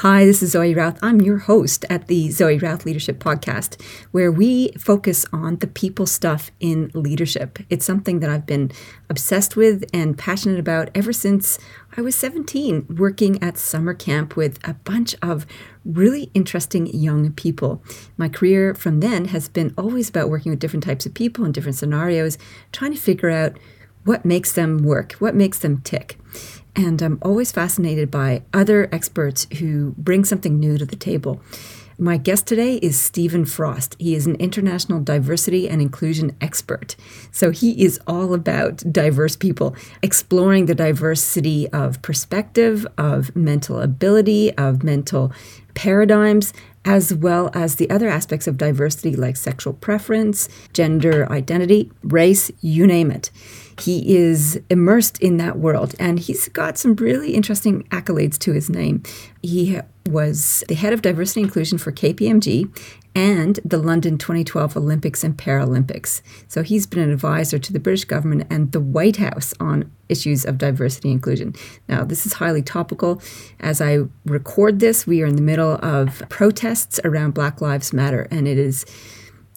Hi, this is Zoe Routh. I'm your host at the Zoe Routh Leadership Podcast, where we focus on the people stuff in leadership. It's something that I've been obsessed with and passionate about ever since I was 17, working at summer camp with a bunch of really interesting young people. My career from then has been always about working with different types of people in different scenarios, trying to figure out what makes them work, what makes them tick. And I'm always fascinated by other experts who bring something new to the table. My guest today is Stephen Frost. He is an international diversity and inclusion expert. So he is all about diverse people, exploring the diversity of perspective, of mental ability, of mental paradigms, as well as the other aspects of diversity like sexual preference, gender identity, race, you name it. He is immersed in that world and he's got some really interesting accolades to his name. He was the head of diversity inclusion for KPMG and the London 2012 Olympics and Paralympics. So he's been an advisor to the British government and the White House on issues of diversity inclusion. Now, this is highly topical. As I record this, we are in the middle of protests around Black Lives Matter, and it is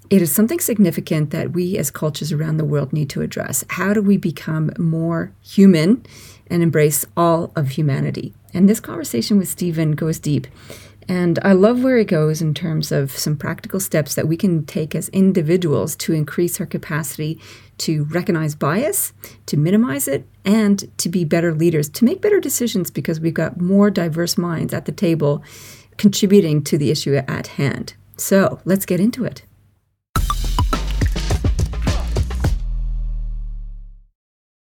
it is something significant that we as cultures around the world need to address. How do we become more human and embrace all of humanity? And this conversation with Stephen goes deep. And I love where it goes in terms of some practical steps that we can take as individuals to increase our capacity to recognize bias, to minimize it, and to be better leaders, to make better decisions because we've got more diverse minds at the table contributing to the issue at hand. So let's get into it.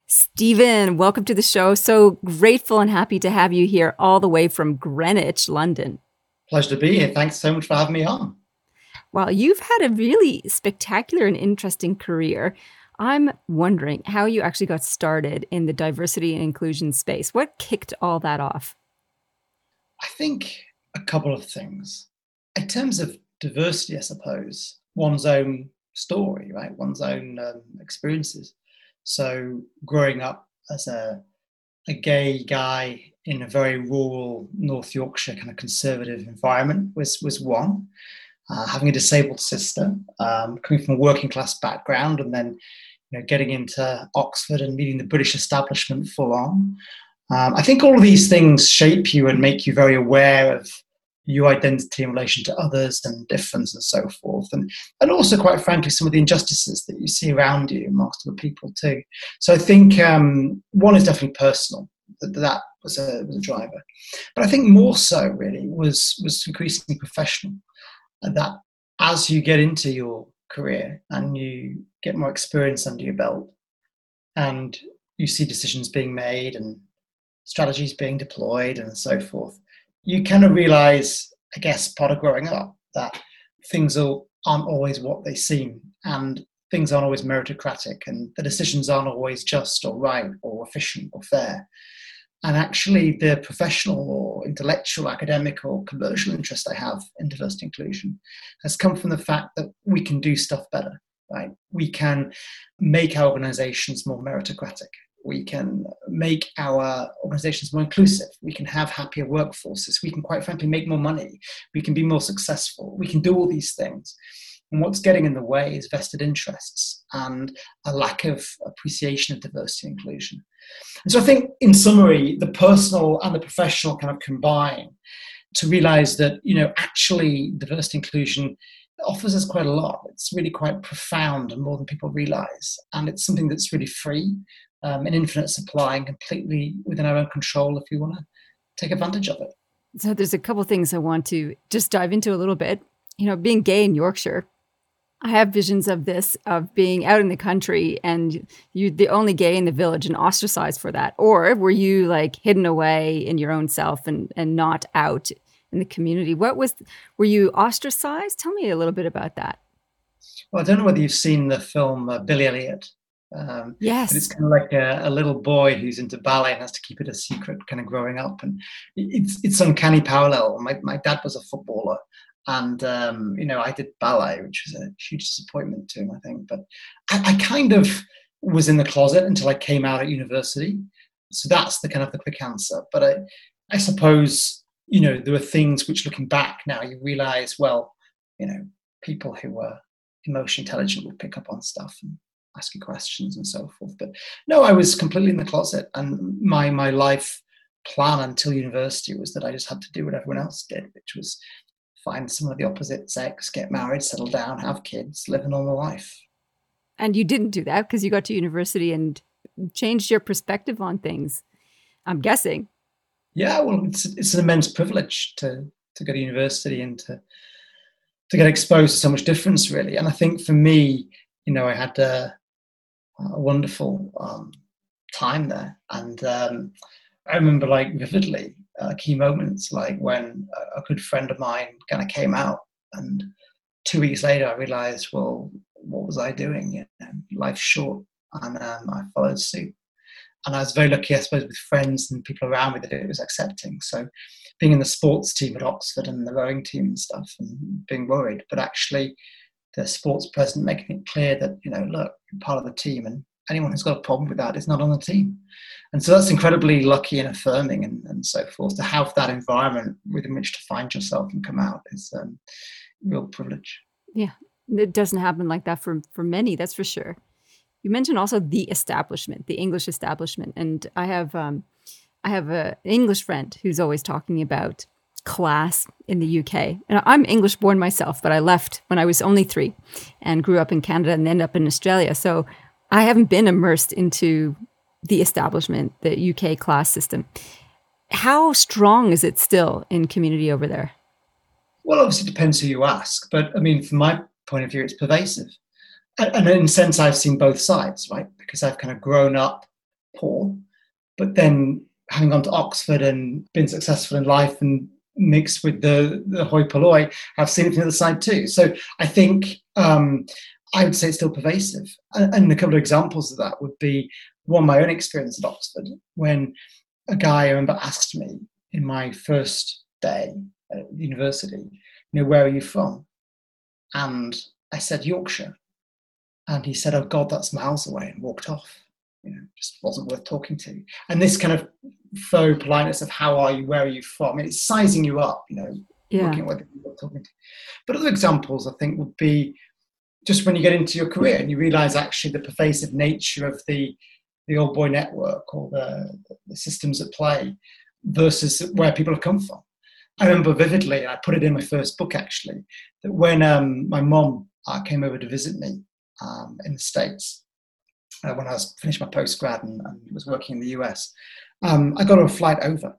Stephen, welcome to the show. So grateful and happy to have you here all the way from Greenwich, London. Pleasure to be here. Thanks so much for having me on. Well, you've had a really spectacular and interesting career. I'm wondering how you actually got started in the diversity and inclusion space. What kicked all that off? I think a couple of things. In terms of diversity, I suppose, one's own story, right? One's own um, experiences. So growing up as a, a gay guy in a very rural North Yorkshire kind of conservative environment was, was one. Uh, having a disabled sister, um, coming from a working class background, and then you know, getting into Oxford and meeting the British establishment full on. Um, I think all of these things shape you and make you very aware of your identity in relation to others and difference and so forth. And, and also, quite frankly, some of the injustices that you see around you amongst other people too. So I think um, one is definitely personal. That, that was a, was a driver. But I think more so, really, was, was increasingly professional. And that as you get into your career and you get more experience under your belt and you see decisions being made and strategies being deployed and so forth, you kind of realize, I guess, part of growing up that things are, aren't always what they seem and things aren't always meritocratic and the decisions aren't always just or right or efficient or fair. And actually, the professional or intellectual, academic, or commercial interest I have in diversity inclusion has come from the fact that we can do stuff better, right? We can make our organizations more meritocratic. We can make our organizations more inclusive. We can have happier workforces. We can quite frankly make more money. We can be more successful. We can do all these things and what's getting in the way is vested interests and a lack of appreciation of diversity and inclusion and so i think in summary the personal and the professional kind of combine to realize that you know actually diversity inclusion offers us quite a lot. It's really quite profound and more than people realize. And it's something that's really free um, an infinite supply and completely within our own control if we want to take advantage of it. So there's a couple of things I want to just dive into a little bit. You know, being gay in Yorkshire, I have visions of this of being out in the country and you the only gay in the village and ostracized for that. Or were you like hidden away in your own self and and not out in the community? What was were you ostracized? Tell me a little bit about that. Well, I don't know whether you've seen the film uh, Billy Elliot. Um, yes. It's kind of like a, a, little boy who's into ballet and has to keep it a secret, kind of growing up. And it's it's uncanny parallel. My my dad was a footballer, and um, you know I did ballet, which was a huge disappointment to him, I think. But I, I kind of was in the closet until I came out at university. So that's the kind of the quick answer. But I I suppose you know, there were things which, looking back now, you realize, well, you know, people who were emotionally intelligent would pick up on stuff and ask you questions and so forth. But no, I was completely in the closet, and my my life plan until university was that I just had to do what everyone else did, which was find someone of the opposite sex, get married, settle down, have kids, live a normal life. And you didn't do that because you got to university and changed your perspective on things. I'm guessing. Yeah, well, it's it's an immense privilege to to go to university and to to get exposed to so much difference, really. And I think for me, you know, I had a, a wonderful um, time there, and um, I remember like vividly uh, key moments, like when a, good friend of mine kind of came out, and two weeks later, I realized, well, what was I doing? You know, life's short, and um, I followed suit. And I was very lucky, I suppose, with friends and people around me that it was accepting. So, being in the sports team at Oxford and the rowing team and stuff, and being worried, but actually, the sports president making it clear that you know, look, part of the team, and anyone who's got a problem with that is not on the team. And so that's incredibly lucky and affirming and, and so forth. To have that environment within which to find yourself and come out is um, real privilege. Yeah, it doesn't happen like that for, for many, that's for sure. You mentioned also the establishment, the English establishment. And I have um, I have an English friend who's always talking about class in the UK. And I'm English born myself, but I left when I was only three and grew up in Canada and ended up in Australia. So I haven't been immersed into the establishment, the UK class system. How strong is it still in community over there? Well, obviously, it depends who you ask. But I mean, from my point of view, it's pervasive. And in a sense, I've seen both sides, right? Because I've kind of grown up poor, but then having gone to Oxford and been successful in life and mixed with the, the hoi polloi, I've seen it from the other side too. So I think um, I would say it's still pervasive. And, a couple of examples of that would be one, my own experience at Oxford, when a guy I remember asked me in my first day at university, you know, where are you from? And I said, Yorkshire. And he said, oh God, that's miles away, and walked off. You know, just wasn't worth talking to. And this kind of faux politeness of how are you, where are you from? I mean, it's sizing you up, you know, yeah. looking at whether you're talking to. But other examples, I think, would be just when you get into your career and you realize actually the pervasive nature of the the old boy network or the, the systems at play versus where people have come from. I remember vividly, I put it in my first book actually, that when um, my mom uh, came over to visit me um, in the States, uh, when I was finished my postgrad and, and was working in the US, um, I got her a flight over.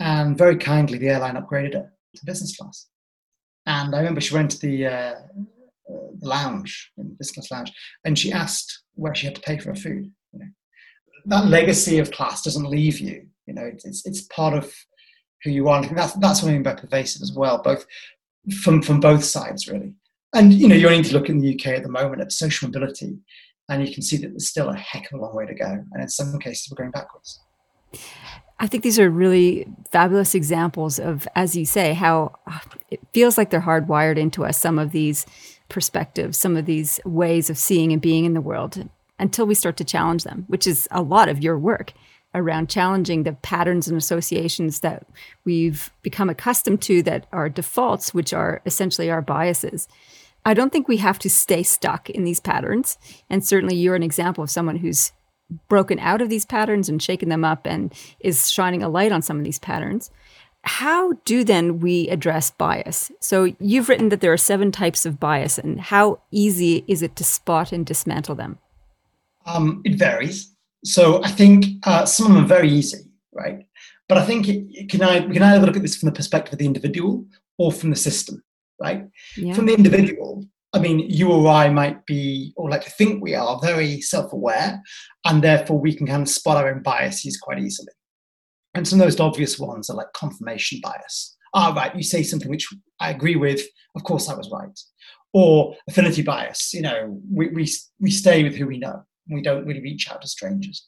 And very kindly, the airline upgraded her to business class. And I remember she went to the uh, the lounge, in business lounge, and she mm. asked where she had to pay for her food. You know, that legacy of class doesn't leave you. You know, it's it's part of who you are. And that's that's what I mean by pervasive as well, both from from both sides really. And you know, you only need to look in the UK at the moment at social mobility, and you can see that there's still a heck of a long way to go, and in some cases we're going backwards. I think these are really fabulous examples of, as you say, how it feels like they're hardwired into us. Some of these perspectives, some of these ways of seeing and being in the world until we start to challenge them, which is a lot of your work around challenging the patterns and associations that we've become accustomed to that are defaults, which are essentially our biases. I don't think we have to stay stuck in these patterns. And certainly you're an example of someone who's broken out of these patterns and shaken them up and is shining a light on some of these patterns how do then we address bias? So you've written that there are seven types of bias, and how easy is it to spot and dismantle them? Um, it varies. So I think uh, some of them are very easy, right? But I think it, can I we can either look at this from the perspective of the individual or from the system, right? Yeah. From the individual, I mean, you or I might be, or like to think we are, very self-aware, and therefore we can kind of spot our own biases quite easily. And some of the most obvious ones are like confirmation bias. Ah, right, you say something which I agree with, of course I was right. Or affinity bias, you know, we, we, we stay with who we know. We don't really reach out to strangers.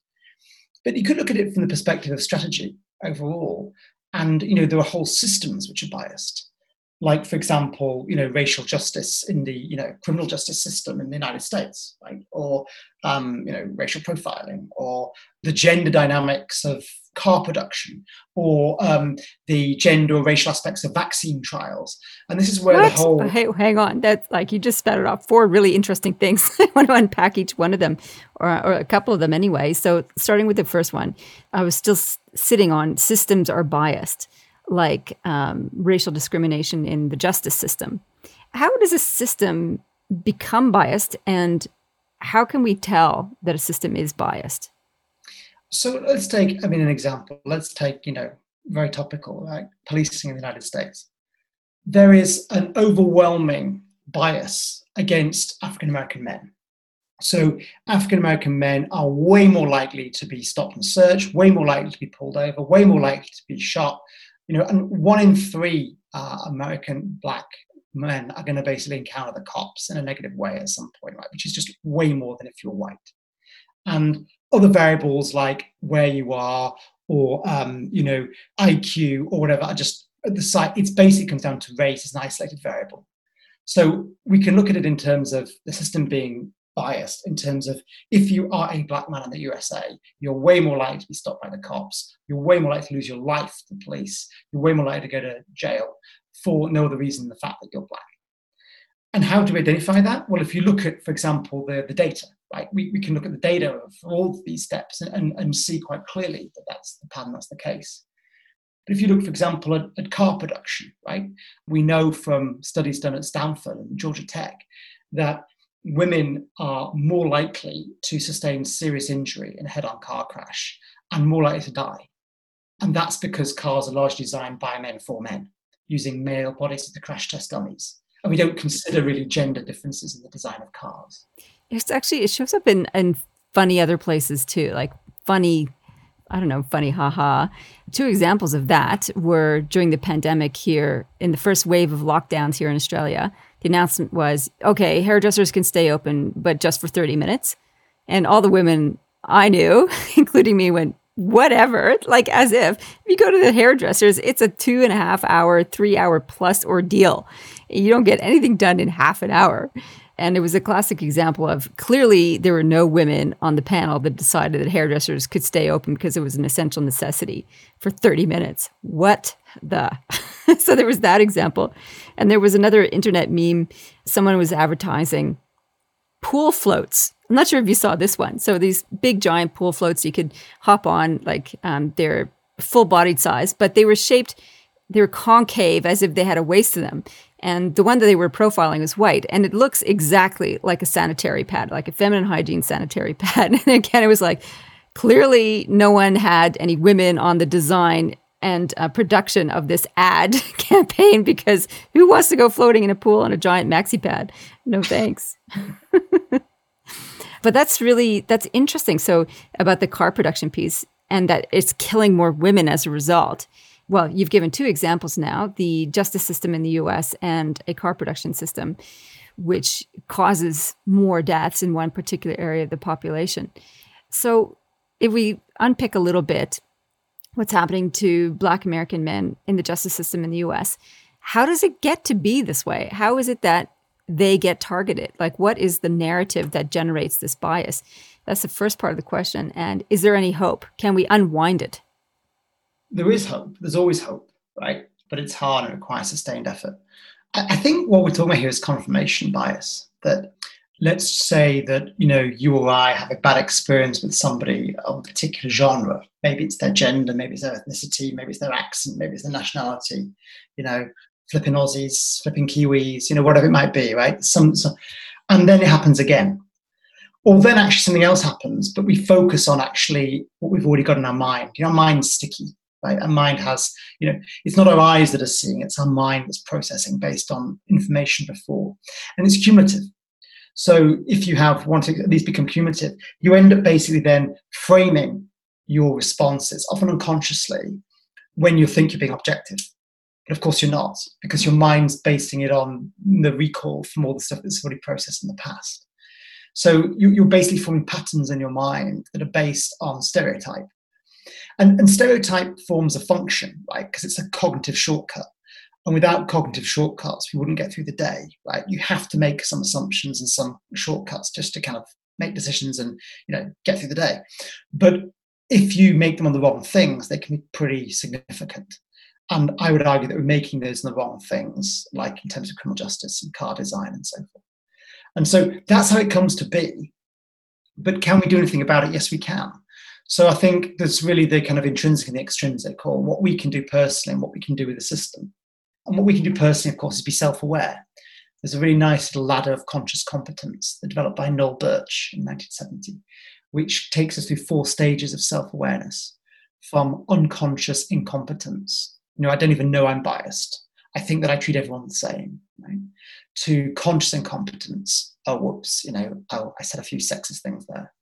But you could look at it from the perspective of strategy overall. And, you know, there are whole systems which are biased. Like for example you know racial justice in the you know criminal justice system in the united states right? Or um, you know racial profiling or the gender dynamics of car production or um, the gender or racial aspects of vaccine trials. And this is where what? the whole hey, hang on. That's like you just spouted off four really interesting things. I want to unpack each one of them or, or a couple of them anyway. So starting with the first one i was still s- sitting on systems are biased like um, racial discrimination in the justice system. How does a system become biased, and how can we tell that a system is biased? So let's take, I mean, an example. Let's take, you know, very topical, right? Policing in the United States. There is an overwhelming bias against African American men. So African American men are way more likely to be stopped and searched, way more likely to be pulled over, way more likely to be shot, you know, and one in three uh, American black men are going to basically encounter the cops in a negative way at some point, right? Which is just way more than if you're white. And other variables like where you are or um, you know IQ or whatever are just the site. It's basically comes down to race as an isolated variable. So we can look at it in terms of the system being biased in terms of if you are a black man in the USA, you're way more likely to be stopped by the cops. You're way more likely to lose your life to the police. You're way more likely to go to jail for no other reason than the fact that you're black. And how do we identify that? Well, if you look at, for example, the, the data, right, we, we can look at the data of all these steps and, and, and see quite clearly that that's the pattern, that's the case. But if you look, for example, at, at car production, right, we know from studies done at Stanford and Georgia Tech that women are more likely to sustain serious injury in a head on car crash and more likely to die. And that's because cars are largely designed by men for men, using male bodies as the crash test dummies. And we don't consider really gender differences in the design of cars. It's actually, it shows up in, in funny other places too, like funny I don't know, funny haha. Two examples of that were during the pandemic here in the first wave of lockdowns here in Australia the announcement was okay, hairdressers can stay open, but just for 30 minutes. And all the women I knew, including me, went, whatever, like as if if you go to the hairdressers, it's a two and a half hour, three hour plus ordeal. You don't get anything done in half an hour. And it was a classic example of clearly there were no women on the panel that decided that hairdressers could stay open because it was an essential necessity for 30 minutes. What the? so there was that example. And there was another internet meme. Someone was advertising pool floats. I'm not sure if you saw this one. So these big giant pool floats you could hop on, like um, they're full bodied size, but they were shaped, they were concave as if they had a waist to them. And the one that they were profiling was white, and it looks exactly like a sanitary pad, like a feminine hygiene sanitary pad. And again, it was like clearly no one had any women on the design and uh, production of this ad campaign because who wants to go floating in a pool on a giant maxi pad? No thanks. but that's really that's interesting. So about the car production piece and that it's killing more women as a result well, you've given two examples now the justice system in the US and a car production system, which causes more deaths in one particular area of the population. So, if we unpick a little bit what's happening to Black American men in the justice system in the US, how does it get to be this way? How is it that they get targeted? Like, what is the narrative that generates this bias? That's the first part of the question. And is there any hope? Can we unwind it? there is hope. There's always hope, right? But it's hard and requires sustained effort. I, I think what we're talking about here is confirmation bias. That let's say that you know you or I have a bad experience with somebody of a particular genre. Maybe it's their gender, maybe it's their ethnicity, maybe it's their accent, maybe it's their nationality. You know, flipping Aussies, flipping Kiwis, you know, whatever it might be, right? Some, some and then it happens again. Or then actually something else happens, but we focus on actually what we've already got in our mind. You know, our mind's sticky right? Our mind has, you know, it's not our eyes that are seeing, it's our mind that's processing based on information before. And it's cumulative. So if you have one to at least become cumulative, you end up basically then framing your responses, often unconsciously, when you think you're being objective. But of course you're not, because your mind's basing it on the recall from all the stuff that's already processed in the past. So you, are basically forming patterns in your mind that are based on stereotype. And, and stereotype forms a function, right? Because it's a cognitive shortcut. And without cognitive shortcuts, we wouldn't get through the day, right? You have to make some assumptions and some shortcuts just to kind of make decisions and you know get through the day. But if you make them on the wrong things, they can be pretty significant. And I would argue that we're making those on the wrong things, like in terms of criminal justice and car design and so forth. And so that's how it comes to be. But can we do anything about it? Yes, we can. So I think there's really the kind of intrinsic and the extrinsic, or what we can do personally and what we can do with the system. And what we can do personally, of course, is be self aware. There's a really nice little ladder of conscious competence that developed by Noel Burch in 1970, which takes us through four stages of self awareness from unconscious incompetence. You know, I don't even know I'm biased. I think that I treat everyone the same, right? To conscious incompetence. Oh, whoops, you know, oh, I said a few sexist things there.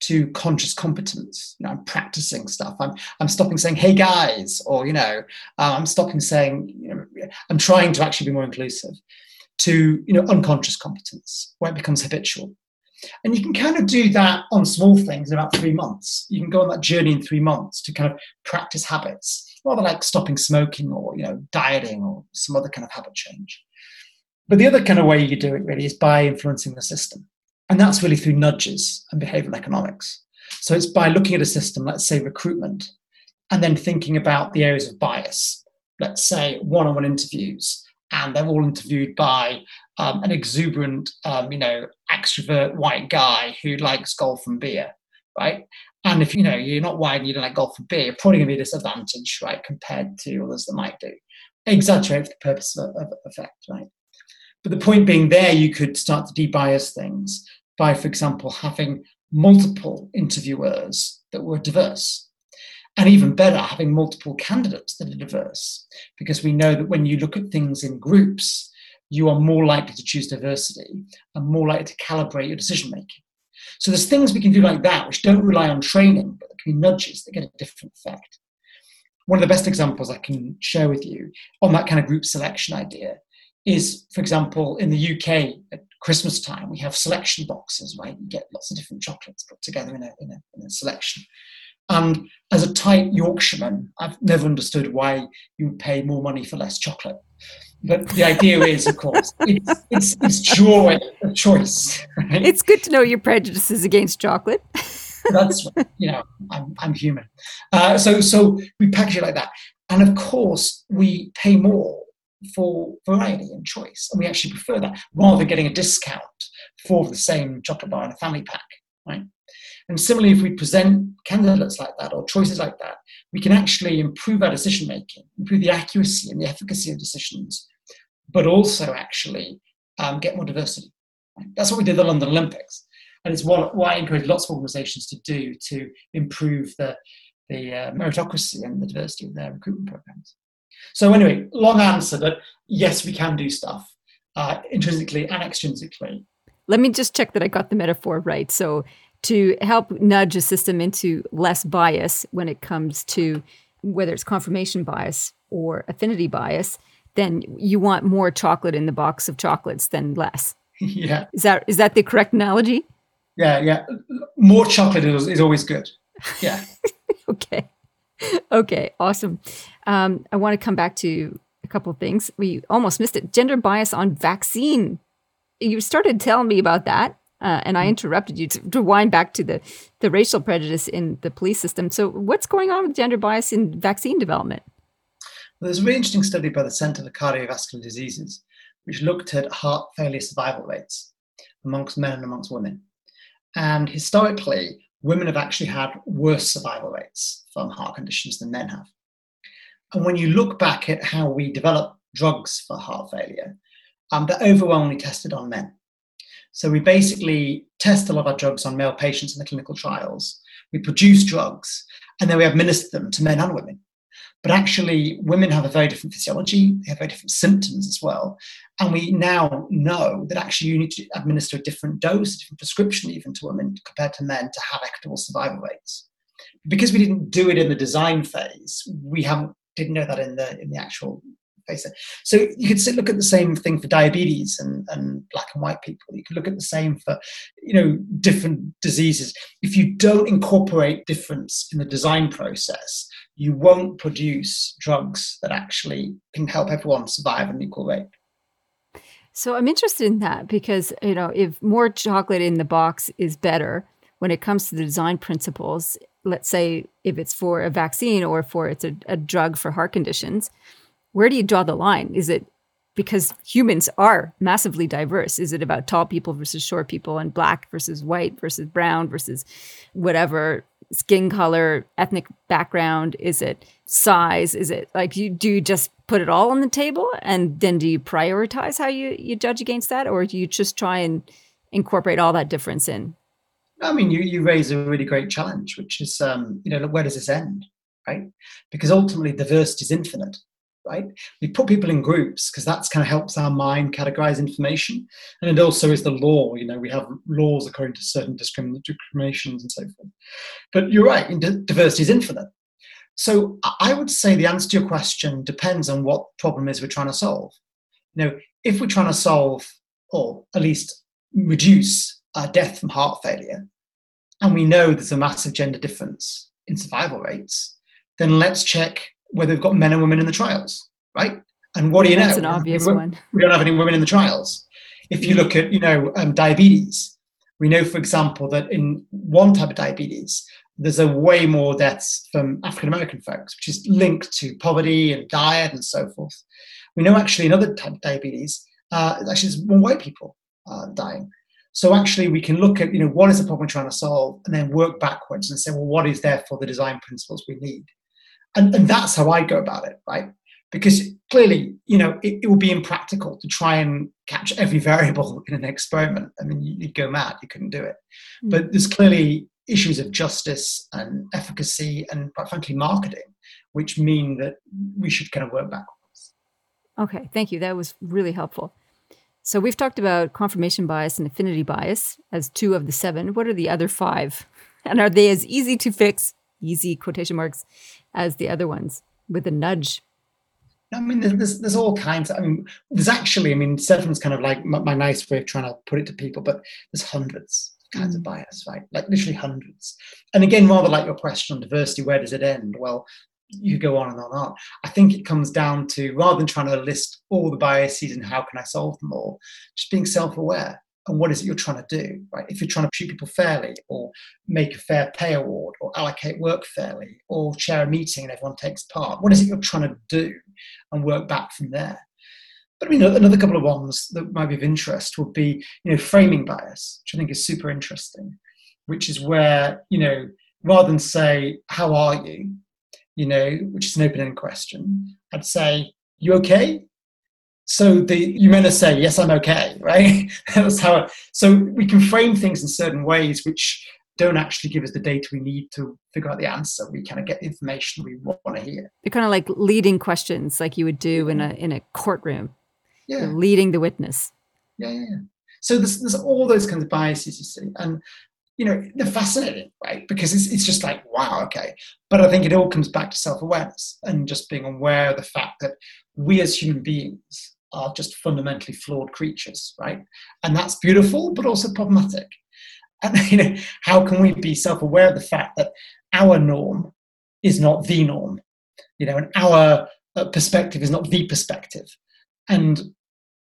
To conscious competence. You know, I'm practicing stuff. I'm, I'm stopping saying, hey guys, or, you know, uh, I'm stopping saying, you know, I'm trying to actually be more inclusive. To, you know, unconscious competence, where it becomes habitual. And you can kind of do that on small things in about three months. You can go on that journey in three months to kind of practice habits, rather like stopping smoking or you know dieting or some other kind of habit change. But the other kind of way you do it really is by influencing the system. And that's really through nudges and behavioral economics. So it's by looking at a system, let's say recruitment, and then thinking about the areas of bias. Let's say one on one interviews, and they're all interviewed by um, an exuberant, um, you know, extrovert white guy who likes golf and beer, right? And if you know you're not white and you don't like golf and beer, you're probably going to be a disadvantage, right, compared to others that might do. Exaggerate for the purpose of, of effect, right? But the point being, there you could start to debias things by, for example, having multiple interviewers that were diverse. And even better, having multiple candidates that are diverse, because we know that when you look at things in groups, you are more likely to choose diversity and more likely to calibrate your decision making. So there's things we can do like that which don't rely on training, but can be nudges that get a different effect. One of the best examples I can share with you on that kind of group selection idea is, for example, in the UK at Christmas time, we have selection boxes, right? You get lots of different chocolates put together in a, in a, in a selection. And as a tight Yorkshireman, I've never understood why you would pay more money for less chocolate. But the idea is, of course, it's, it's, it's joy of choice. Right? It's good to know your prejudices against chocolate. That's you know, I'm, I'm human. Uh, so so we package it like that, and of course we pay more for variety and choice, and we actually prefer that rather than getting a discount for the same chocolate bar in a family pack, right? And similarly, if we present candidates like that or choices like that, we can actually improve our decision making, improve the accuracy and the efficacy of decisions, but also actually um, get more diversity. Right? That's what we did at the London Olympics. And it's what, what I encourage lots of organizations to do to improve the, the uh, meritocracy and the diversity of their recruitment programs. So, anyway, long answer, but yes, we can do stuff uh, intrinsically and extrinsically. Let me just check that I got the metaphor right. So, to help nudge a system into less bias when it comes to whether it's confirmation bias or affinity bias, then you want more chocolate in the box of chocolates than less. Yeah. Is that is that the correct analogy? Yeah, yeah. More chocolate is, is always good. Yeah. okay. Okay, awesome. Um, I want to come back to a couple of things. We almost missed it. Gender bias on vaccine. You started telling me about that. Uh, and I mm. interrupted you to, to wind back to the, the racial prejudice in the police system. So, what's going on with gender bias in vaccine development? Well, there's a really interesting study by the Center for Cardiovascular Diseases, which looked at heart failure survival rates amongst men and amongst women. And historically, women have actually had worse survival rates from heart conditions than men have. And when you look back at how we develop drugs for heart failure, um, they're overwhelmingly tested on men. So we basically test a lot of our drugs on male patients in the clinical trials. We produce drugs and then we administer them to men and women. But actually, women have a very different physiology, they have very different symptoms as well. And we now know that actually you need to administer a different dose, a different prescription even to women compared to men to have equitable survival rates. Because we didn't do it in the design phase, we haven't didn't know that in the in the actual face. So you could look at the same thing for diabetes and, and black and white people. You could look at the same for, you know, different diseases. If you don't incorporate difference in the design process, you won't produce drugs that actually can help everyone survive an equal rate. So I'm interested in that because, you know, if more chocolate in the box is better when it comes to the design principles, let's say if it's for a vaccine or for it's a, a drug for heart conditions, where do you draw the line? Is it because humans are massively diverse. Is it about tall people versus short people and black versus white versus brown versus whatever skin color, ethnic background? Is it size? Is it like you do you just put it all on the table and then do you prioritize how you, you judge against that or do you just try and incorporate all that difference in? I mean, you, you raise a really great challenge, which is, um, you know, where does this end, right? Because ultimately diversity is infinite right? We put people in groups because that's kind of helps our mind categorize information. And it also is the law, you know, we have laws according to certain discriminations and so forth. But you're right, diversity is infinite. So I would say the answer to your question depends on what problem is we're trying to solve. You know, if we're trying to solve or at least reduce uh, death from heart failure, and we know there's a massive gender difference in survival rates, then let's check whether they've got men and women in the trials, right? And what do you That's know? That's an obvious we, one. We don't have any women in the trials. If you look at, you know, um, diabetes, we know, for example, that in one type of diabetes, there's a way more deaths from African American folks, which is linked to poverty and diet and so forth. We know actually another type of diabetes, uh, actually, there's more white people uh, dying. So actually, we can look at, you know, what is the problem we're trying to solve, and then work backwards and say, well, what is there for the design principles we need? And, and that's how I go about it, right? Because clearly, you know, it, it will be impractical to try and catch every variable in an experiment. I mean, you'd go mad, you couldn't do it. Mm. But there's clearly issues of justice and efficacy and, quite frankly, marketing, which mean that we should kind of work backwards. Okay, thank you. That was really helpful. So we've talked about confirmation bias and affinity bias as two of the seven. What are the other five? And are they as easy to fix, easy quotation marks, as the other ones with a nudge. I mean, there's there's all kinds. I mean, there's actually, I mean, seven's kind of like my, my, nice way of trying to put it to people, but there's hundreds of kinds mm. of bias, right? Like literally hundreds. And again, rather like your question on diversity, where does it end? Well, you go on and on and on. I think it comes down to rather than trying to list all the biases and how can I solve them all, just being self-aware and what is it you're trying to do right? If you're trying to treat people fairly or make a fair pay award or allocate work fairly or chair a meeting and everyone takes part what is it you're trying to do and work back from there? But I mean, another couple of ones that might be of interest would be, you know, framing bias, which I think is super interesting, which is where, you know, rather than say, how are you, you know, which is an open-ended question, I'd say, you okay? so the you meant to say yes i'm okay right? That's how it, so we can frame things in certain ways which don't actually give us the data we need to figure out the answer. We kind of get the information we want to hear. They're kind of like leading questions like you would do in a in a courtroom. Yeah. You're leading the witness. Yeah, yeah, yeah. so there's, there's all those kinds of biases you see and you know they're fascinating right because it's, it's just like wow okay but i think it all comes back to self-awareness and just being aware of the fact that we as human beings are just fundamentally flawed creatures, right? And that's beautiful, but also problematic. And you know, how can we be self-aware of the fact that our norm is not the norm, you know, and our uh, perspective is not the perspective, and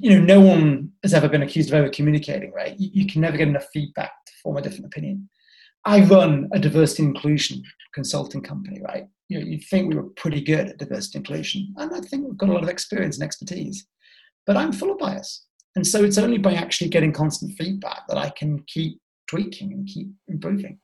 you know, no one has ever been accused of over communicating, right? You, you can never get enough feedback to form a different opinion. I run a diversity inclusion consulting company, right? You know, you'd think we were pretty good at diversity inclusion, and I think we've got a lot of experience and expertise but I'm full of bias. And so it's only by actually getting constant feedback that I can keep tweaking and keep improving.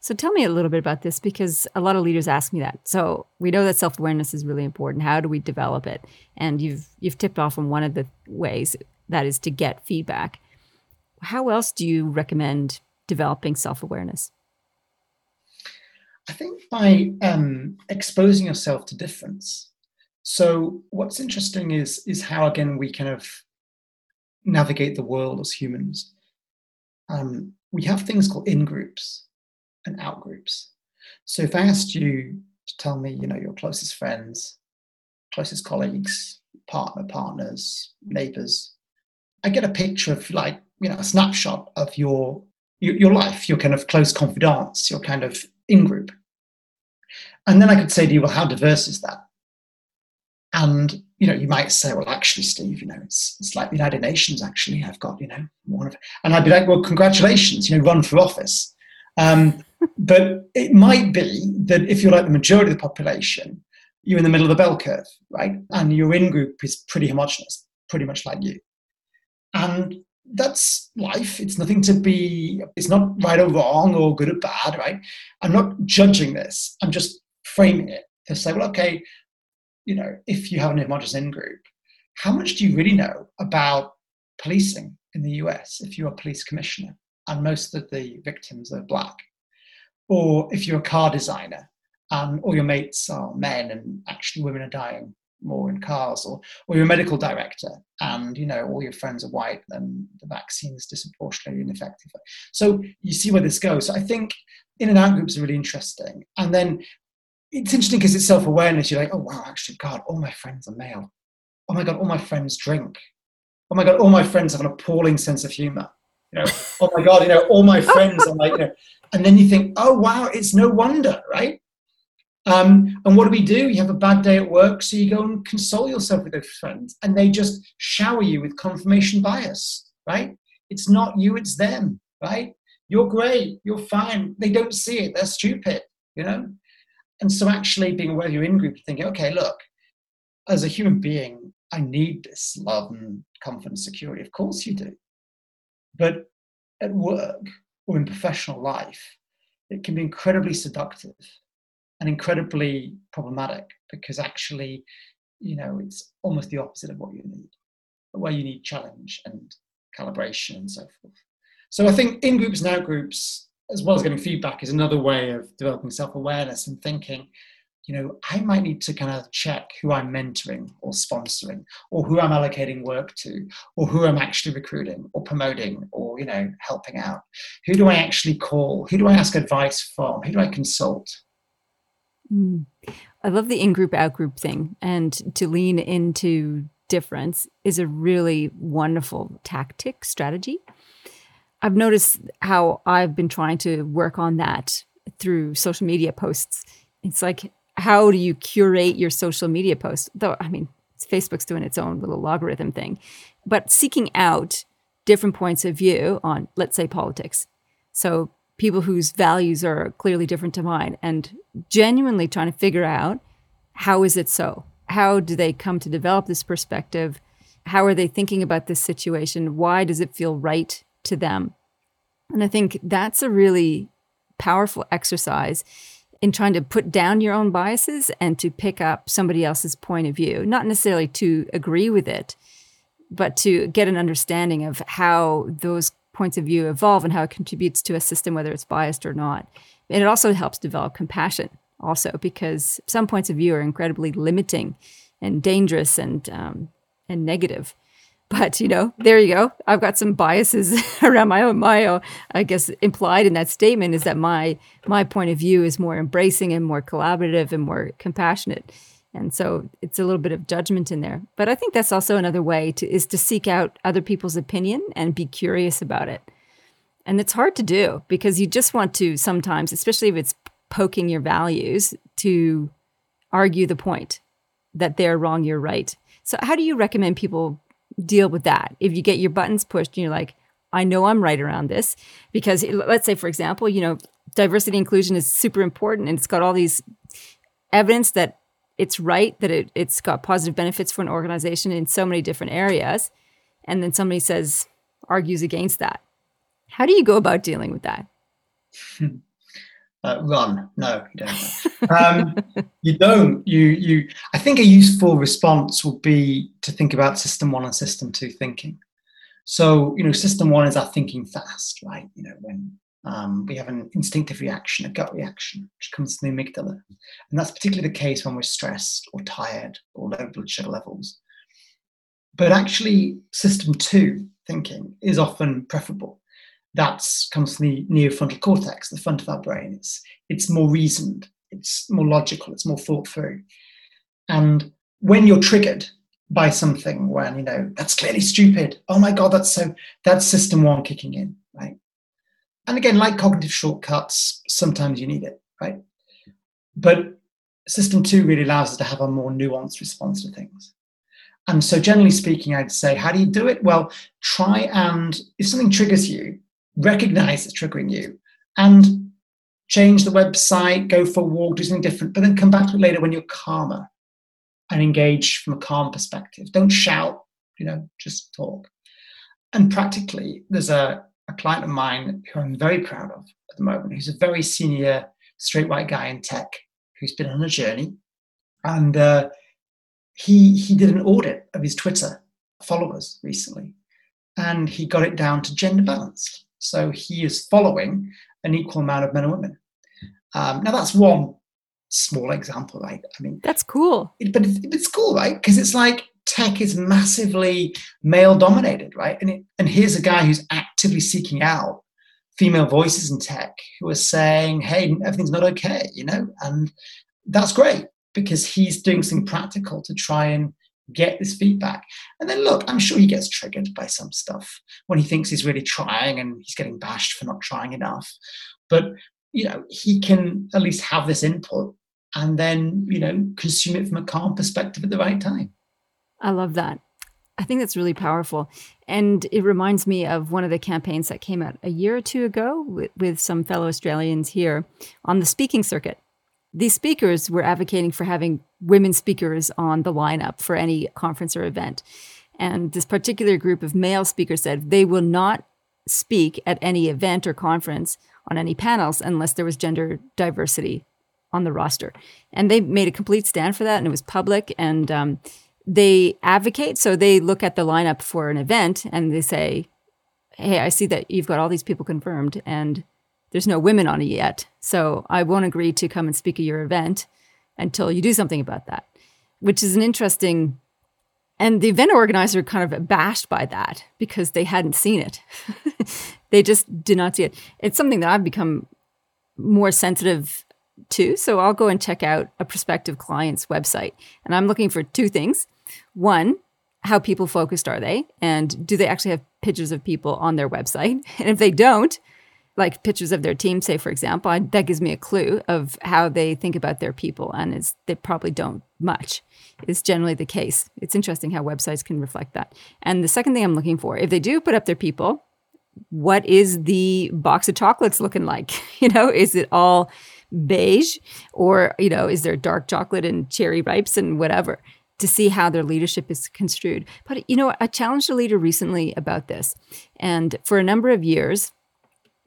So tell me a little bit about this because a lot of leaders ask me that. So we know that self-awareness is really important. How do we develop it? And you've you've tipped off on one of the ways that is to get feedback. How else do you recommend developing self-awareness? I think by um, exposing yourself to difference. So what's interesting is is how again we kind of navigate the world as humans. Um, we have things called in groups and out groups. So if I asked you to tell me, you know, your closest friends, closest colleagues, partner, partners, neighbors, I get a picture of like, you know, a snapshot of your your, your life, your kind of close confidants, your kind of in group. And then I could say to you, well, how diverse is that? And you know, you might say, well, actually, Steve, you know, it's it's like the United Nations. Actually, I've got you know one of, and I'd be like, well, congratulations, you know, run for office. Um, but it might be that if you're like the majority of the population, you're in the middle of the bell curve, right? And your in group is pretty homogenous, pretty much like you. And that's life. It's nothing to be, it's not right or wrong or good or bad, right? I'm not judging this. I'm just framing it to say, well, okay, you know, if you have an homogenous in group, how much do you really know about policing in the US if you're a police commissioner and most of the victims are black? Or if you're a car designer um, and all your mates are men and actually women are dying more in cars, or, or you're a medical director and you know all your friends are white and the vaccine is disproportionately ineffective. So you see where this goes. So I think in and out groups are really interesting. And then it's interesting because it's self-awareness. You're like, oh wow, actually, God, all my friends are male. Oh my God, all my friends drink. Oh my God, all my friends have an appalling sense of humor. You know, oh my God, you know, all my friends are like, you know, and then you think, oh wow, it's no wonder, right? Um, and what do we do? You have a bad day at work, so you go and console yourself with those friends, and they just shower you with confirmation bias, right? It's not you, it's them, right? You're great, you're fine. They don't see it, they're stupid, you know? And so, actually, being aware you're in group, thinking, okay, look, as a human being, I need this love and confidence, security. Of course, you do. But at work or in professional life, it can be incredibly seductive and incredibly problematic because actually, you know, it's almost the opposite of what you need, where you need challenge and calibration and so forth. So I think in groups and out groups as well as getting feedback, is another way of developing self awareness and thinking, you know, I might need to kind of check who I'm mentoring or sponsoring, or who I'm allocating work to, or who I'm actually recruiting or promoting or, you know, helping out. Who do I actually call? Who do I ask advice from? Who do I consult? Mm. I love the in group, out group thing. And to lean into difference is a really wonderful tactic strategy. I've noticed how I've been trying to work on that through social media posts. It's like, how do you curate your social media posts? Though, I mean, Facebook's doing its own little logarithm thing, but seeking out different points of view on, let's say, politics. So, people whose values are clearly different to mine, and genuinely trying to figure out how is it so? How do they come to develop this perspective? How are they thinking about this situation? Why does it feel right to them. And I think that's a really powerful exercise in trying to put down your own biases and to pick up somebody else's point of view, not necessarily to agree with it, but to get an understanding of how those points of view evolve and how it contributes to a system, whether it's biased or not. And it also helps develop compassion, also, because some points of view are incredibly limiting and dangerous and um, and negative. But you know, there you go. I've got some biases around my own. My, own, I guess, implied in that statement is that my my point of view is more embracing and more collaborative and more compassionate. And so it's a little bit of judgment in there. But I think that's also another way to is to seek out other people's opinion and be curious about it. And it's hard to do because you just want to sometimes, especially if it's poking your values, to argue the point that they're wrong, you're right. So how do you recommend people deal with that. If you get your buttons pushed and you're like, I know I'm right around this, because let's say, for example, you know, diversity inclusion is super important and it's got all these evidence that it's right, that it, it's got positive benefits for an organization in so many different areas. And then somebody says, argues against that. How do you go about dealing with that? Hmm. Uh, run. No, you don't. Um, you don't. You you. I think a useful response would be to think about system one and system two thinking. So you know, system one is our thinking fast, right? You know, when um, we have an instinctive reaction, a gut reaction, which comes from the amygdala, and that's particularly the case when we're stressed or tired or low blood sugar levels. But actually, system two thinking is often preferable that comes from the neofrontal cortex, the front of our brain. It's, it's more reasoned, it's more logical, it's more thought through. And when you're triggered by something, when, you know, that's clearly stupid, oh my God, that's so, that's system one kicking in, right? And again, like cognitive shortcuts, sometimes you need it, right? But system two really allows us to have a more nuanced response to things. And so, generally speaking, I'd say, how do you do it? Well, try and if something triggers you, recognize it's triggering you and change the website, go for a walk, do something different, but then come back to it later when you're calmer and engage from a calm perspective. Don't shout, you know, just talk. And practically, there's a, a client of mine who I'm very proud of at the moment, who's a very senior straight white guy in tech who's been on a journey. And uh, he, he did an audit of his Twitter followers recently, and he got it down to gender balanced. So he is following an equal amount of men and women. Um, now, that's one small example, right? I mean, that's cool. It, but it's, it's cool, right? Because it's like tech is massively male dominated, right? And it, and here's a guy who's actively seeking out female voices in tech who are saying, "Hey, everything's not okay," you know, and that's great because he's doing something practical to try and get this feedback. And then look, I'm sure he gets triggered by some stuff when he thinks he's really trying and he's getting bashed for not trying enough. But you know, he can at least have this input and then, you know, consume it from a calm perspective at the right time. I love that. I think that's really powerful. And it reminds me of one of the campaigns that came out a year or two ago with, with some fellow Australians here on the speaking circuit these speakers were advocating for having women speakers on the lineup for any conference or event. And this particular group of male speakers said they will not speak at any event or conference on any panels unless there was gender diversity on the roster. And they made a complete stand for that, and it was public. And um, they advocate, so they look at the lineup for an event and they say, Hey, I see that you've got all these people confirmed, and there's no women on it yet. So I won't agree to come and speak at your event until you do something about that, which is an interesting. And the event organizer kind of abashed by that because they hadn't seen it. they just did not see it. It's something that I've become more sensitive to. So I'll go and check out a prospective client's website. And I'm looking for two things. One, how people focused are they? And do they actually have pictures of people on their website? And if they don't, like pictures of their team, say, for example, I, that gives me a clue of how they think about their people. And is they probably don't much, is generally the case. It's interesting how websites can reflect that. And the second thing I'm looking for, if they do put up their people, what is the box of chocolates looking like? You know, is it all beige or, you know, is there dark chocolate and cherry ripes and whatever? to see how their leadership is construed. But you know, I challenged a leader recently about this. And for a number of years,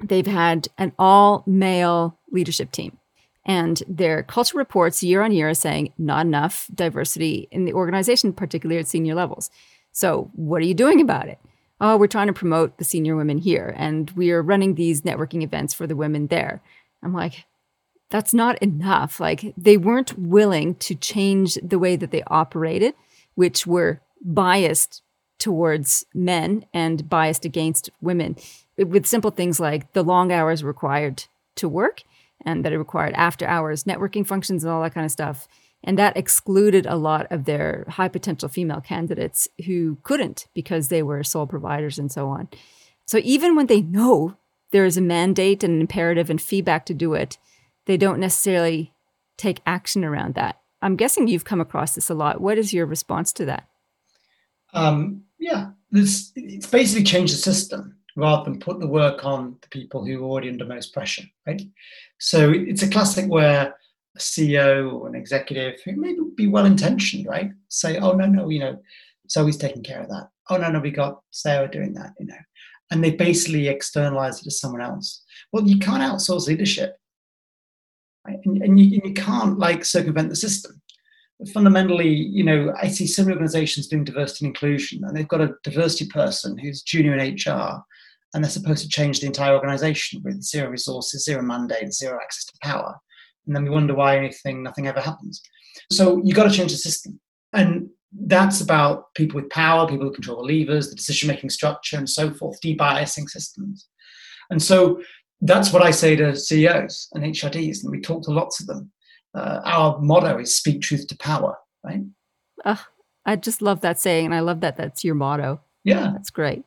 they've had an all male leadership team. And their culture reports year on year are saying not enough diversity in the organization, particularly at senior levels. So, what are you doing about it? Oh, we're trying to promote the senior women here, and we are running these networking events for the women there. I'm like, that's not enough. Like, they weren't willing to change the way that they operated, which were biased towards men and biased against women with simple things like the long hours required to work and that it required after hours networking functions and all that kind of stuff. And that excluded a lot of their high potential female candidates who couldn't because they were sole providers and so on. So even when they know there is a mandate and an imperative and feedback to do it, they don't necessarily take action around that. I'm guessing you've come across this a lot. What is your response to that? Um, yeah, this, it's basically changed the system rather than put the work on the people who are already under most pressure, right? So it's a classic where a CEO or an executive who may be well intentioned, right? Say, oh, no, no, you know, Zoe's taking care of that. Oh, no, no, we got Sarah doing that, you know. And they basically externalize it to someone else. Well, you can't outsource leadership. Right? And, and, you, you can't like circumvent the system fundamentally, you know, I see some organizations doing diversity and inclusion, and they've got a diversity person who's junior in HR, and they're supposed to change the entire organization with zero resources, zero mandate, zero access to power. And then we wonder why anything, nothing ever happens. So you've got to change the system. And that's about people with power, people who control the levers, the decision making structure, and so forth, debiasing systems. And so that's what I say to CEOs and HRDs, and we talk to lots of them. Uh, our motto is speak truth to power, right? Uh, I just love that saying, and I love that that's your motto. Yeah. That's great.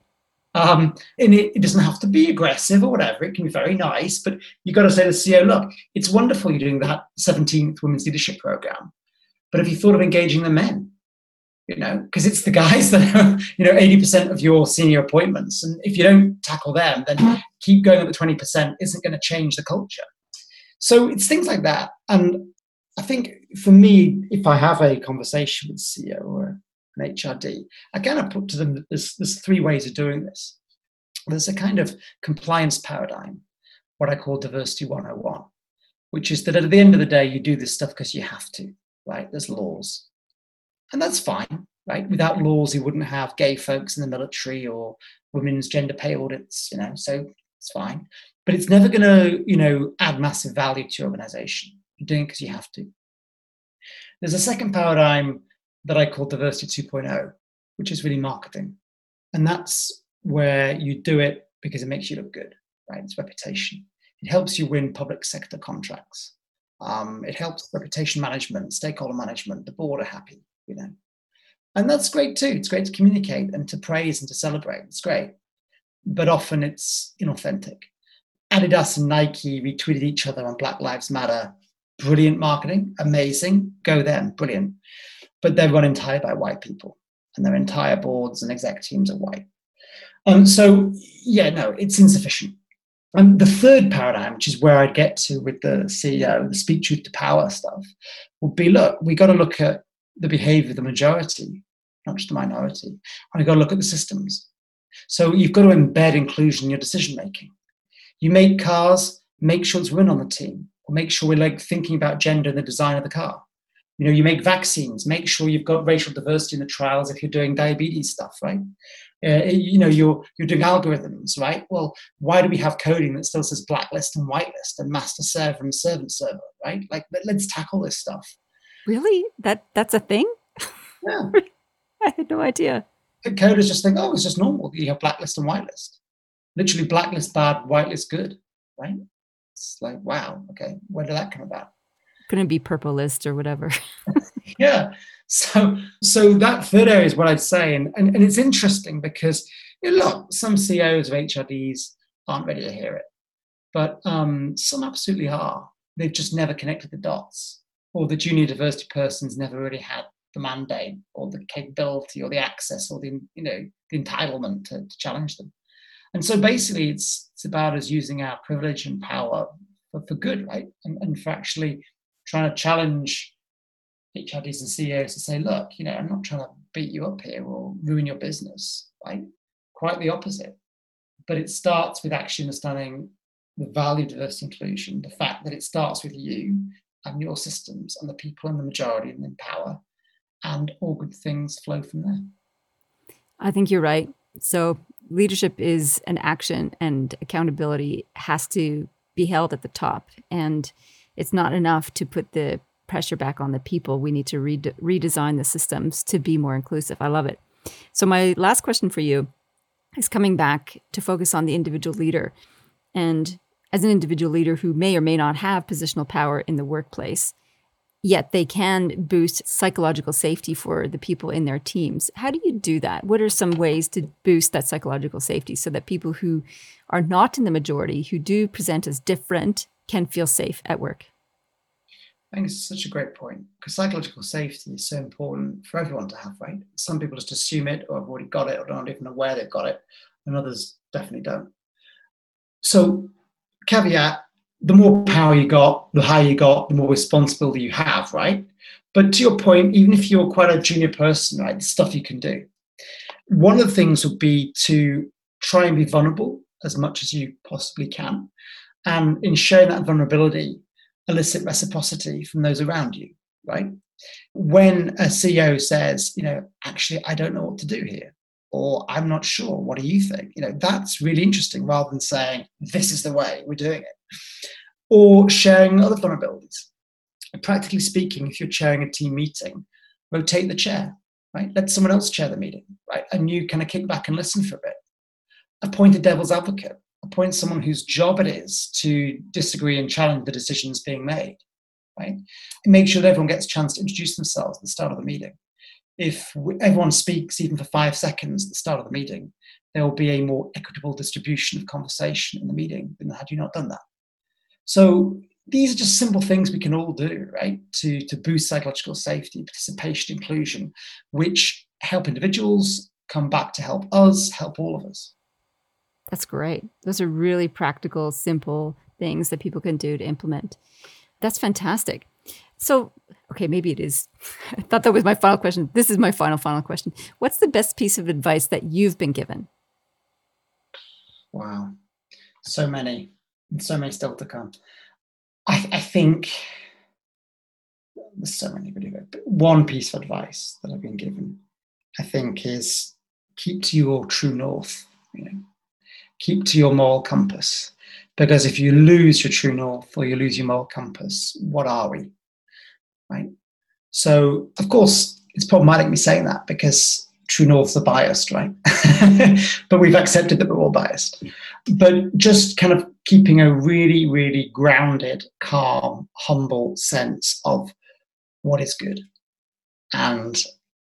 Um, and it, it, doesn't have to be aggressive or whatever. It can be very nice, but you've got to say to the CEO, look, it's wonderful you're doing that 17th Women's Leadership Program, but have you thought of engaging the men? You know, because it's the guys that are, you know, 80% of your senior appointments. And if you don't tackle them, then keep going at the 20% isn't going to change the culture. So it's things like that. And I think for me, if I have a conversation with CEO or an HRD, I kind of put to them there's, there's three ways of doing this. There's a kind of compliance paradigm, what I call diversity 101, which is that at the end of the day, you do this stuff because you have to, right? There's laws. And that's fine, right? Without laws, you wouldn't have gay folks in the military or women's gender pay audits, you know, so it's fine. But it's never going to, you know, add massive value to your organization. You're doing it because you have to. There's a second paradigm that I call diversity 2.0, which is really marketing. And that's where you do it because it makes you look good, right? It's reputation. It helps you win public sector contracts. Um, it helps reputation management, stakeholder management, the board are happy, you know. And that's great too. It's great to communicate and to praise and to celebrate. It's great. But often it's inauthentic. Adidas and Nike retweeted each other on Black Lives Matter. Brilliant marketing, amazing. Go them, brilliant but they're run entirely by white people, and their entire boards and exec teams are white. Um, so yeah, no, it's insufficient. And the third paradigm, which is where I'd get to with the CEO, the speak truth to power stuff, would be look, we got to look at the behavior of the majority, not just the minority, and we've got to look at the systems. So you've got to embed inclusion in your decision making. You make cars, make sure it's women on the team, or make sure we're like thinking about gender in the design of the car you know you make vaccines make sure you've got racial diversity in the trials if you're doing diabetes stuff right? Uh, you know you're you're doing algorithms right? Well why do we have coding that still says blacklist and whitelist and master server and servant server right? Like let's tackle this stuff. Really? That that's a thing? Yeah. I had no idea. The coders just think oh it's just normal that you have blacklist and whitelist. Literally blacklist bad whitelist good right? It's like wow okay where did that come about couldn't be purple list or whatever. yeah. So so that third area is what I'd say. And, and, and it's interesting because you know, look, some CEOs of HRDs aren't ready to hear it. But um, some absolutely are. They've just never connected the dots. Or the junior diversity person's never really had the mandate or the capability or the access or the you know the entitlement to, to challenge them. And so basically it's it's about us using our privilege and power for, for good, right? And, and for actually trying to challenge HRDs and CEOs to say, look, you know, I'm not trying to beat you up here or ruin your business, right? Quite the opposite. But it starts with actually understanding the value of diversity inclusion, the fact that it starts with you and your systems and the people in the majority and in power, and all good things flow from there. I think you're right. So leadership is an action and accountability has to be held at the top. And it's not enough to put the pressure back on the people. We need to re- redesign the systems to be more inclusive. I love it. So, my last question for you is coming back to focus on the individual leader. And as an individual leader who may or may not have positional power in the workplace, yet they can boost psychological safety for the people in their teams. How do you do that? What are some ways to boost that psychological safety so that people who are not in the majority, who do present as different, can feel safe at work? I think it's such a great point because psychological safety is so important for everyone to have, right? Some people just assume it oh, or have already got it or aren't even aware they've got it, and others definitely don't. So, caveat the more power you got, the higher you got, the more responsibility you have, right? But to your point, even if you're quite a junior person, right, stuff you can do. One of the things would be to try and be vulnerable as much as you possibly can. And in showing that vulnerability, elicit reciprocity from those around you, right? When a CEO says, you know, actually, I don't know what to do here, or I'm not sure, what do you think? You know, that's really interesting rather than saying, this is the way we're doing it, or sharing other vulnerabilities. Practically speaking, if you're chairing a team meeting, rotate the chair, right? Let someone else chair the meeting, right? And you kind of kick back and listen for a bit. Appoint a devil's advocate appoint someone whose job it is to disagree and challenge the decisions being made, right? Make sure that everyone gets a chance to introduce themselves at the start of the meeting. If everyone speaks even for five seconds at the start of the meeting, there will be a more equitable distribution of conversation in the meeting than had you not done that. So these are just simple things we can all do, right, to, to boost psychological safety, participation, inclusion, which help individuals come back to help us, help all of us. That's great. Those are really practical, simple things that people can do to implement. That's fantastic. So, okay, maybe it is. I thought that was my final question. This is my final, final question. What's the best piece of advice that you've been given? Wow. So many, and so many still to come. I, I think there's so many. But one piece of advice that I've been given, I think, is keep to your true north. You know, keep to your moral compass, because if you lose your true north or you lose your moral compass, what are we? Right. So, of course, it's problematic me saying that because true norths are biased, right? but we've accepted that we're all biased. But just kind of keeping a really, really grounded, calm, humble sense of what is good and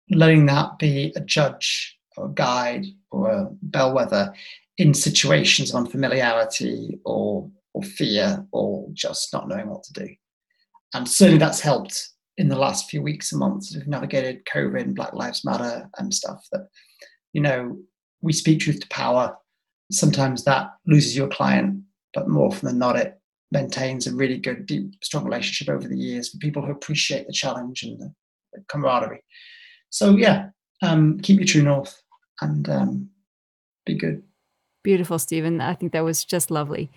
letting that be a judge or a guide or a bellwether in situations of unfamiliarity or, or fear or just not knowing what to do. And certainly that's helped in the last few weeks and months we've navigated COVID and Black Lives Matter and stuff that, you know, we speak truth to power. Sometimes that loses your client, but more often than not, it maintains a really good, deep, strong relationship over the years for people who appreciate the challenge and the, the camaraderie. So, yeah, um, keep your true north and um, be good. Beautiful, Stephen. I think that was just lovely.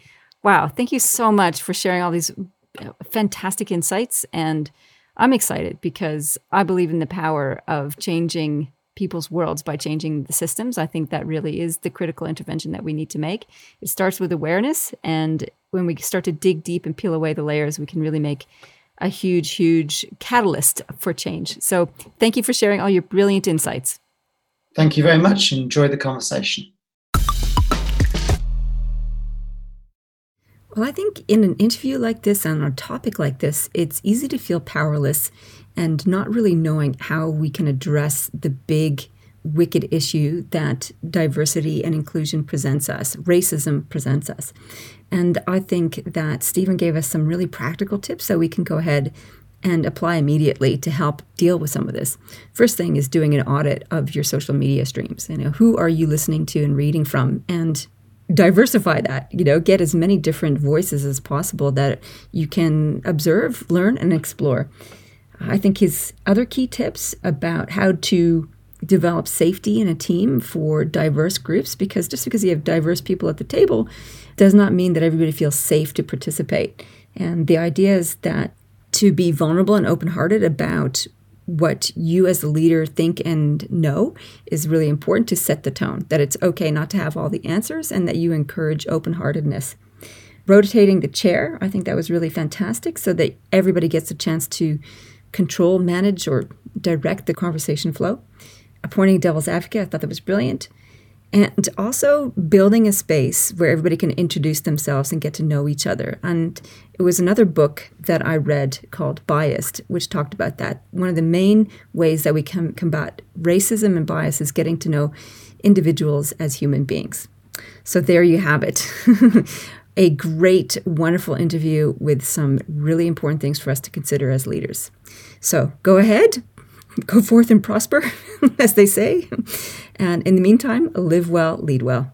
Wow. Thank you so much for sharing all these uh, fantastic insights and I'm excited because I believe in the power of changing people's worlds by changing the systems. I think that really is the critical intervention that we need to make. It starts with awareness. And when we start to dig deep and peel away the layers, we can really make a huge, huge catalyst for change. So thank you for sharing all your brilliant insights. Thank you very much. Enjoy the conversation. Well, I think in an interview like this on a topic like this, it's easy to feel powerless and not really knowing how we can address the big, wicked issue that diversity and inclusion presents us, racism presents us. And I think that Stephen gave us some really practical tips so we can go ahead and apply immediately to help deal with some of this. First thing is doing an audit of your social media streams. You know, who are you listening to and reading from? And diversify that you know get as many different voices as possible that you can observe learn and explore. I think his other key tips about how to develop safety in a team for diverse groups because just because you have diverse people at the table does not mean that everybody feels safe to participate. And the idea is that to be vulnerable and open-hearted about what you as the leader think and know is really important to set the tone that it's okay not to have all the answers and that you encourage open heartedness. Rotating the chair, I think that was really fantastic so that everybody gets a chance to control, manage, or direct the conversation flow. Appointing devil's advocate, I thought that was brilliant and also building a space where everybody can introduce themselves and get to know each other. And it was another book that I read called Biased, which talked about that. One of the main ways that we can combat racism and bias is getting to know individuals as human beings. So there you have it. a great, wonderful interview with some really important things for us to consider as leaders. So go ahead, go forth and prosper, as they say. And in the meantime, live well, lead well.